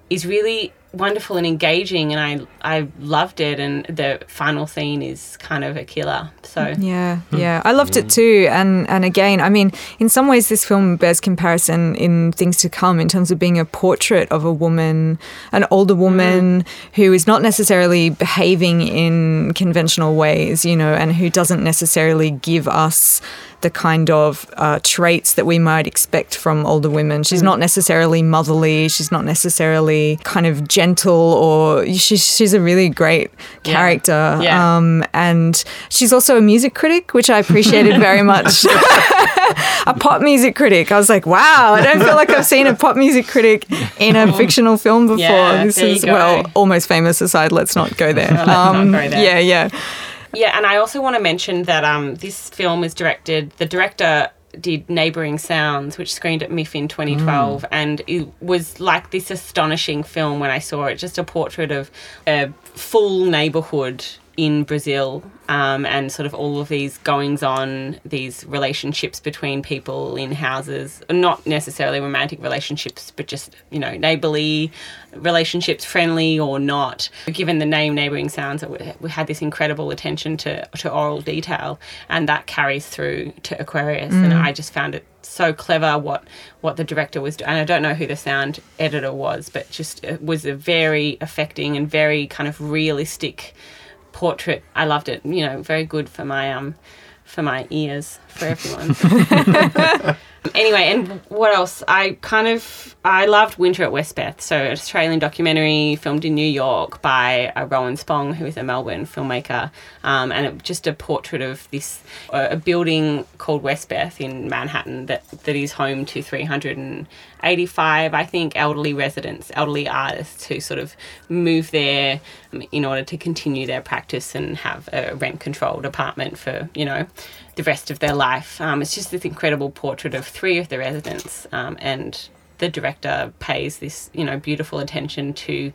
is really wonderful and engaging, and I I loved it. And the final scene is kind of a killer. So Yeah, yeah, hmm. I loved it hmm. too. And and again, I mean, in some ways, this film bears comparison in things to come in terms of being a portrait of a woman, an older hmm. woman who is not necessarily behaving in conventional ways, you know, and who doesn't necessarily give us the kind of uh, traits that we might expect from older women. She's not necessarily motherly. She's not necessarily kind of gentle, or she's she's a really great character. Yeah. Um, and she's also a music critic, which I appreciated very much. a pop music critic. I was like, wow, I don't feel like I've seen a pop music critic in a fictional film before. Yeah, this is, well, almost famous aside. Let's not go there. Let's not Um, go there. Yeah, yeah. Yeah, and I also want to mention that um, this film was directed. The director did Neighbouring Sounds, which screened at MIFF in 2012, and it was like this astonishing film when I saw it. Just a portrait of a full neighbourhood in Brazil, um, and sort of all of these goings on, these relationships between people in houses, not necessarily romantic relationships, but just you know neighbourly relationships, friendly or not. Given the name Neighbouring Sounds, we had this incredible attention to to oral detail, and that carries through to Aquarius. And I just found it so clever what what the director was doing. And I don't know who the sound editor was, but just it was a very affecting and very kind of realistic portrait. I loved it. You know, very good for my um for my ears for everyone. anyway, and what else? I kind of I loved Winter at Westbeth, so an Australian documentary filmed in New York by uh, Rohan Spong, who is a Melbourne filmmaker, um, and it, just a portrait of this uh, a building called Westbeth in Manhattan that that is home to 385, I think, elderly residents, elderly artists who sort of move there um, in order to continue their practice and have a rent controlled apartment for you know the rest of their life. Um, it's just this incredible portrait of three of the residents, um, and the director pays this, you know, beautiful attention to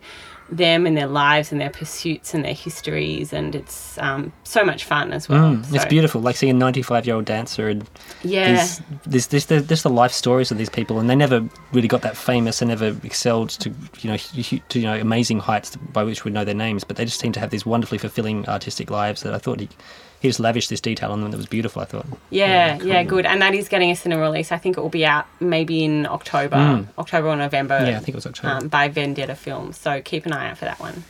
them and their lives and their pursuits and their histories, and it's um, so much fun as well. Mm, it's beautiful, like seeing a 95 year old dancer and Yeah. these, this, this, this, this the life stories of these people, and they never really got that famous and never excelled to you know to you know amazing heights by which we know their names, but they just seem to have these wonderfully fulfilling artistic lives that I thought he he just lavished this detail on them that was beautiful. I thought. Yeah, yeah, good. And that is getting a cinema release. I think it will be out maybe in October, October or November. Mm. Yeah, I think it was October. Um, by Vendetta Films. So keep an eye out for that one.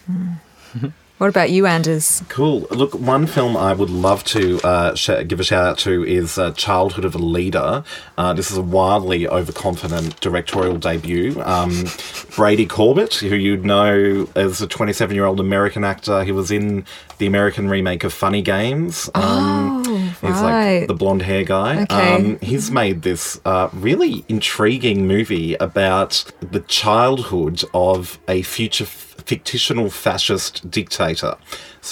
What about you, Anders? Cool. Look, one film I would love to uh, sh- give a shout out to is uh, Childhood of a Leader. Uh, this is a wildly overconfident directorial debut. Um, Brady Corbet, who you'd know as a 27 year old American actor, he was in the American remake of Funny Games. Um, He's right. like the blonde hair guy. Okay. Um, he's made this uh, really intriguing movie about the childhood of a future fictional fascist dictator.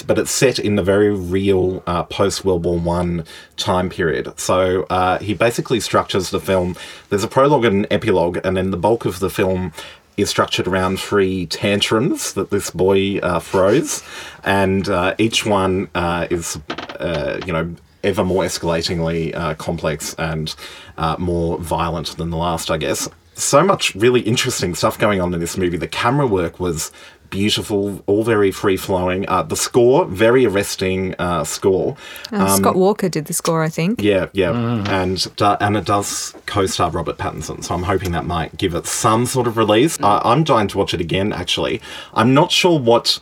But it's set in the very real uh, post World War One time period. So uh, he basically structures the film. There's a prologue and an epilogue, and then the bulk of the film is structured around three tantrums that this boy uh, throws, and uh, each one uh, is, uh, you know, ever more escalatingly uh, complex and uh, more violent than the last, I guess. So much really interesting stuff going on in this movie. The camera work was beautiful, all very free flowing. Uh, the score, very arresting uh, score. Uh, Scott Walker did the score, I think. Yeah, yeah, and uh, and it does co-star Robert Pattinson, so I'm hoping that might give it some sort of release. I I'm dying to watch it again. Actually, I'm not sure what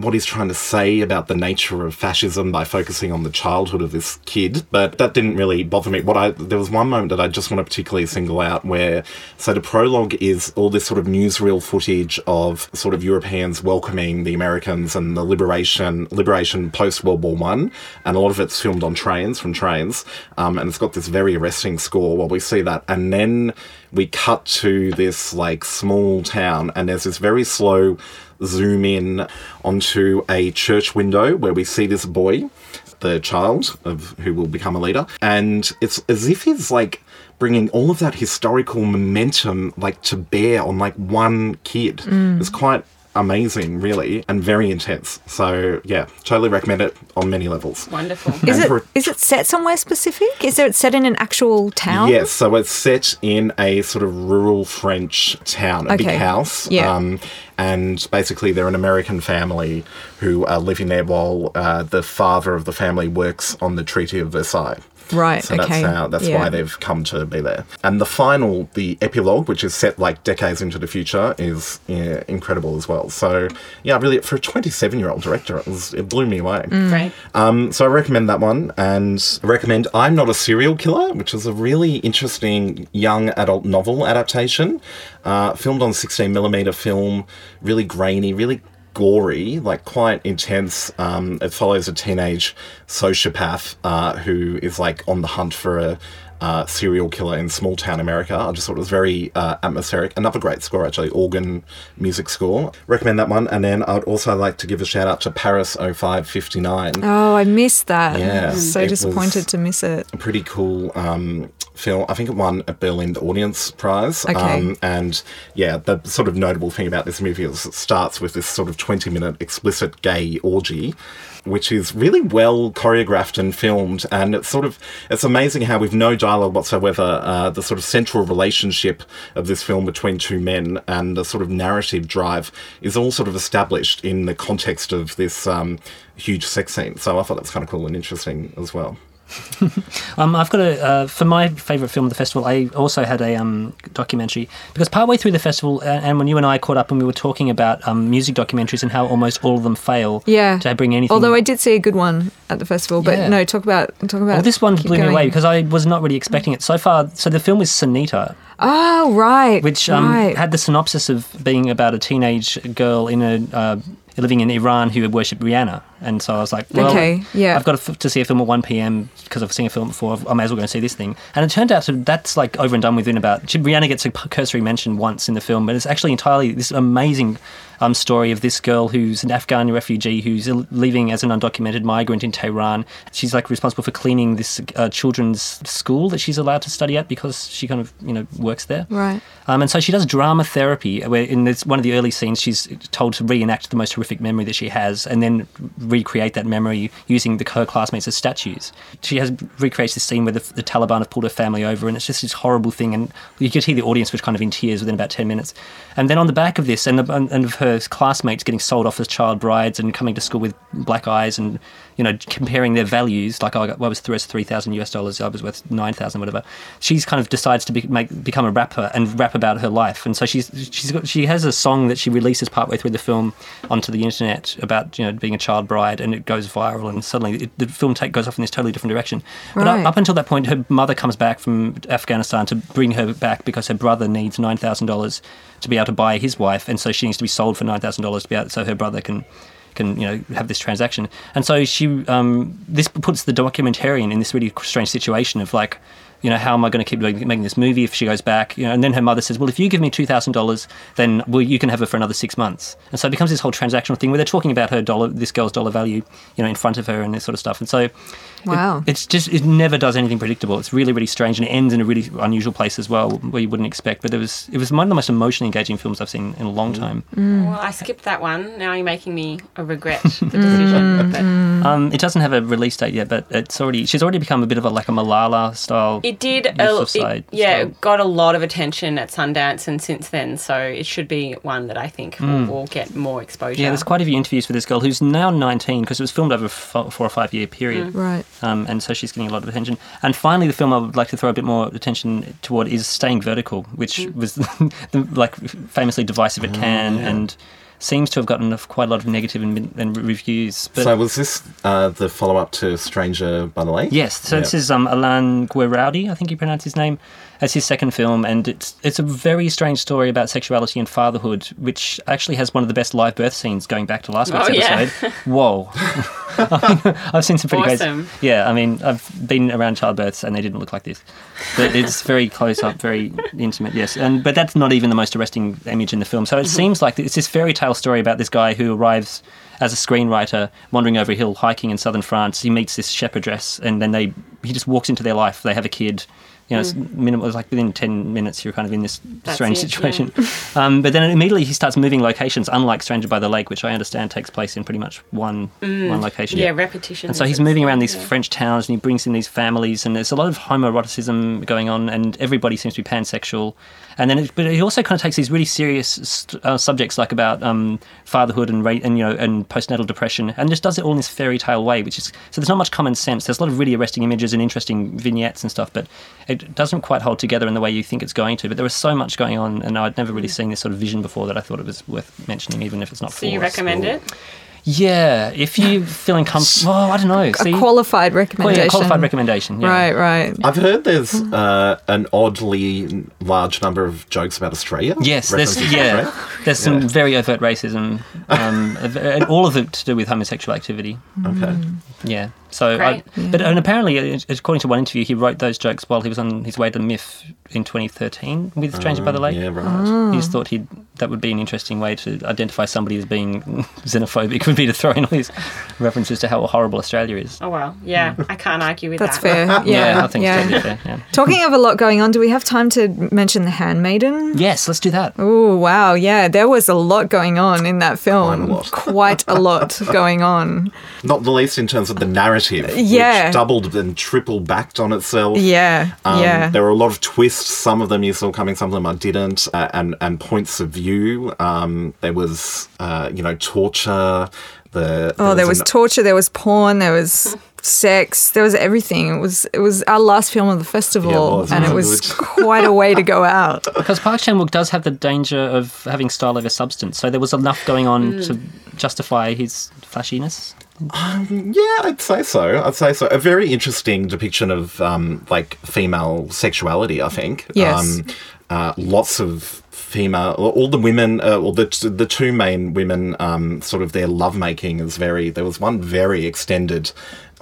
what he's trying to say about the nature of fascism by focusing on the childhood of this kid, but that didn't really bother me. What I there was one moment that I just want to particularly single out where so the prologue is all this sort of newsreel footage of sort of Europeans welcoming the Americans and the liberation liberation post World War One, and a lot of it's filmed on trains from trains, um, and it's got this very arresting score while we see that, and then we cut to this like small town, and there's this very slow zoom in onto a church window where we see this boy, the child of who will become a leader, and it's as if he's like bringing all of that historical momentum like to bear on like one kid. Mm. It's quite amazing, really, and very intense. So yeah, totally recommend it on many levels. Wonderful. Is And it for- is it set somewhere specific? Is it set in an actual town? Yes, so it's set in a sort of rural French town, a big house. Yeah. Um, and basically, they're an American family who are living there while uh, the father of the family works on the Treaty of Versailles. Right, So okay. that's how that's Yeah. why they've come to be there. And the final, the epilogue, which is set like decades into the future, is yeah, incredible as well. So yeah, really for a 27 year old director, it was it blew me away. Great. Um, so I recommend that one and recommend I'm Not a Serial Killer, which is a really interesting young adult novel adaptation, uh, filmed on 16mm film, really grainy, really gory, like quite intense. Um, it follows a teenage sociopath uh, who is like on the hunt for a uh, serial killer in small town America. I just thought it was very uh, atmospheric. Another great score, actually, organ music score. Recommend that one. And then I'd also like to give a shout out to Paris 0559 Oh, I missed that. Yeah, So it disappointed to miss it. pretty cool um, film. I think it won a Berlin Audience Prize. Okay. Um, and yeah, the sort of notable thing about this movie is it starts with this sort of 20 minute explicit gay orgy. Which is really well choreographed and filmed, and it's sort of it's amazing how with no dialogue whatsoever, uh, the sort of central relationship of this film between two men and the sort of narrative drive is all sort of established in the context of this um, huge sex scene. So I thought that was kind of cool and interesting as well. Um, I've got a uh, for my favourite film of the festival. I also had a um, documentary because partway through the festival, uh, and when you and I caught up and we were talking about um, music documentaries and how almost all of them fail Yeah. to bring anything. Although I did see a good one at the festival, but Yeah. no, talk about talk about. well, this one blew me going. away because I was not really expecting it so far. So the film is Sonita, Oh right, which um, right. had the synopsis of being about a teenage girl in a uh, living in Iran who worship Rihanna, and so I was like, well, Okay, yeah. I've got to, f- to see a film at one p.m. because I've seen a film before. I may as well go and see this thing. And it turned out to that's like over and done with in about. Rihanna gets a cursory mention once in the film, but it's actually entirely this amazing um, story of this girl who's an Afghan refugee who's living as an undocumented migrant in Tehran. She's like responsible for cleaning this uh, children's school that she's allowed to study at because she kind of you know works there. Right. Um, and so she does drama therapy, where in this, one of the early scenes, she's told to reenact the most horrific memory that she has, and then recreate that memory using the, her classmates as statues. She has recreates this scene where the, the Taliban have pulled her family over, and it's just this horrible thing. And you could hear the audience was kind of in tears within about ten minutes. And then on the back of this, and, the, and of her classmates getting sold off as child brides and coming to school with black eyes, and you know comparing their values, like I got, I was worth three thousand US dollars, I was worth nine thousand, whatever. She's kind of decides to be, make, become a rapper and rap about her life, and so she's she's got, she has a song that she releases partway through the film onto the internet about you know being a child bride, and it goes viral, and suddenly it, the film take goes off in this totally different direction. But Right. up, up until that point, her mother comes back from Afghanistan to bring her back because her brother needs nine thousand dollars to be able to buy his wife, and so she needs to be sold for nine thousand dollars to be able, so her brother can can you know have this transaction. And so she um, this puts the documentarian in this really strange situation of like. You know, how am I going to keep making this movie if she goes back? You know, and then her mother says, "Well, if you give me two thousand dollars, then well, you can have her for another six months." And so it becomes this whole transactional thing where they're talking about her dollar, this girl's dollar value, you know, in front of her and this sort of stuff. And so, it- Wow. it's just it never does anything predictable. It's really really strange and it ends in a really unusual place as well where you wouldn't expect. But it was it was one of the most emotionally engaging films I've seen in a long time. Mm. Well, I skipped that one. Now you're making me regret the decision. Mm. but Um, it doesn't have a release date yet, but it's already she's already become a bit of a like a Malala style. it did. A, it, yeah, style. it got a lot of attention at Sundance and since then. So it should be one that I think will, mm. will get more exposure. Yeah, there's quite a few interviews with this girl who's now 19 because it was filmed over a f- four or five year period. Right. Um, and so she's getting a lot of attention. And finally, the film I would like to throw a bit more attention toward is Staying Vertical, which Mm. was the, like famously divisive at Cannes and seems to have gotten quite a lot of negative and, and reviews. But so was this uh, the follow up to Stranger by the Lake? Yes, so Yeah. this is um, Alain Guiraudie, I think you pronounce his name. It's his second film, and it's it's a very strange story about sexuality and fatherhood, which actually has one of the best live birth scenes going back to last oh, week's Oh, yeah. episode. Whoa. I've seen some pretty Awesome. great. Yeah, I mean, I've been around childbirths and they didn't look like this. But it's very close up, very intimate, yes. And But that's not even the most arresting image in the film. So it mm-hmm. seems like it's this fairy tale story about this guy who arrives as a screenwriter wandering over a hill hiking in southern France. He meets this shepherdess and then they he just walks into their life. They have a kid. You know, it's minimal. It's like within ten minutes, you're kind of in this That's strange it, situation. um, but then immediately he starts moving locations, unlike Stranger by the Lake, which I understand takes place in pretty much one one location. Mm. Yeah, repetition. And so he's moving around these yeah. French towns and he brings in these families, and there's a lot of homoeroticism going on, and everybody seems to be pansexual. And then, it, but he also kind of takes these really serious uh, subjects like about um, fatherhood and ra- and you know and postnatal depression, and just does it all in this fairy tale way, which is so there's not much common sense. There's a lot of really arresting images and interesting vignettes and stuff, but it doesn't quite hold together in the way you think it's going to. But there was so much going on, and I'd never really seen this sort of vision before that I thought it was worth mentioning, even if it's not. So for you us. recommend it? Yeah, if you feeling comfortable. Well, I don't know. See? A qualified Well, recommendation. yeah, qualified recommendation. Yeah. Right, right. I've heard there's uh, an oddly large number of jokes about Australia. Yes, there's yeah, Australia. there's some very overt racism, um, all of it to do with homosexual activity. Okay. Yeah. So, I, but and apparently, uh, according to one interview, he wrote those jokes while he was on his way to MIFF in 2013 with Stranger by the Lake. Yeah, right. He just thought he'd that would be an interesting way to identify somebody as being xenophobic would be to throw in all these references to how horrible Australia is. Oh well, yeah, I can't argue with That's that. That's fair. Yeah, I think yeah. it's totally fair. Yeah. Talking of a lot going on, do we have time to mention The Handmaiden? Yes, let's do that. Oh, wow. Yeah, there was a lot going on in that film. Quite a lot. Quite a lot going on. Not the least in terms of the narrative, Yeah. which doubled and triple backed on itself. Yeah, Um, yeah. There were a lot of twists. Some of them you saw coming, some of them I didn't, uh, and and points of view. Um, there was, uh, you know, torture. The Oh, there was an- torture, there was porn, there was sex, there was everything. It was it was our last film of the festival, Yeah, it was. and It it was was quite a way to go out. Because Park Chan Wook does have the danger of having style over substance, so there was enough going on to justify his flashiness. Yeah, I'd say so. I'd say so. A very interesting depiction of um, like female sexuality. I think. Yes. Um, uh, lots of female. All the women, uh, or the the two main women, um, sort of their lovemaking is very. There was one very extended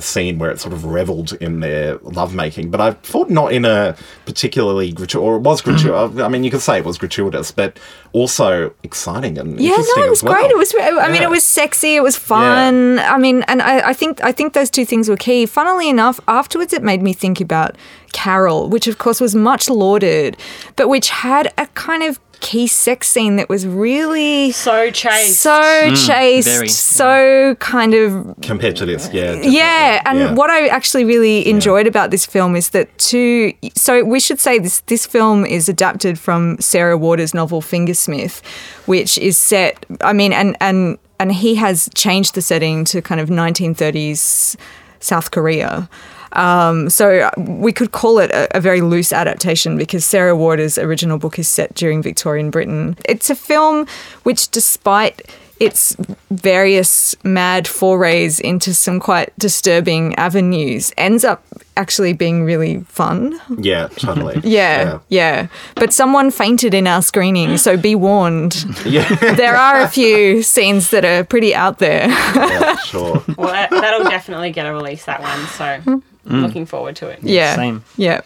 scene where it sort of reveled in their lovemaking, but I thought not in a particularly gratuitous, or it was mm-hmm. gratuitous. I mean, you could say it was gratuitous, but also exciting and Yeah, no, it was as well. great. It was. I mean, it was sexy. It was fun. I mean, and I, I think I think those two things were key. Funnily enough, afterwards, it made me think about Carol, which of course was much lauded, but which had a kind of key sex scene that was really So chaste. so chaste, Mm, very, so kind of compared to this. Yeah. yeah, and Yeah. what I actually really enjoyed about this film is that two. So we should say this. This film is adapted from Sarah Waters' novel Fingersmith, which is set. I mean, and and and he has changed the setting to kind of 1930s South Korea. Um, so we could call it a, a very loose adaptation because Sarah Waters' original book is set during Victorian Britain. It's a film which, despite its various mad forays into some quite disturbing avenues, ends up actually being really fun. Yeah, totally. Yeah, yeah. But someone fainted in our screening, so be warned. Yeah, There are a few scenes that are pretty out there. yeah, sure. Well, that, that'll definitely get a release that one. So mm. looking forward to it. Yeah, yeah. Same. Yeah.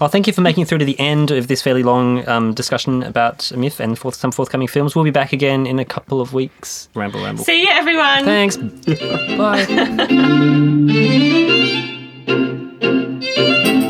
Well, thank you for making it through to the end of this fairly long um, discussion about MIFF and forth- some forthcoming films. We'll be back again in a couple of weeks. Ramble, ramble. See you, everyone. Thanks. Bye.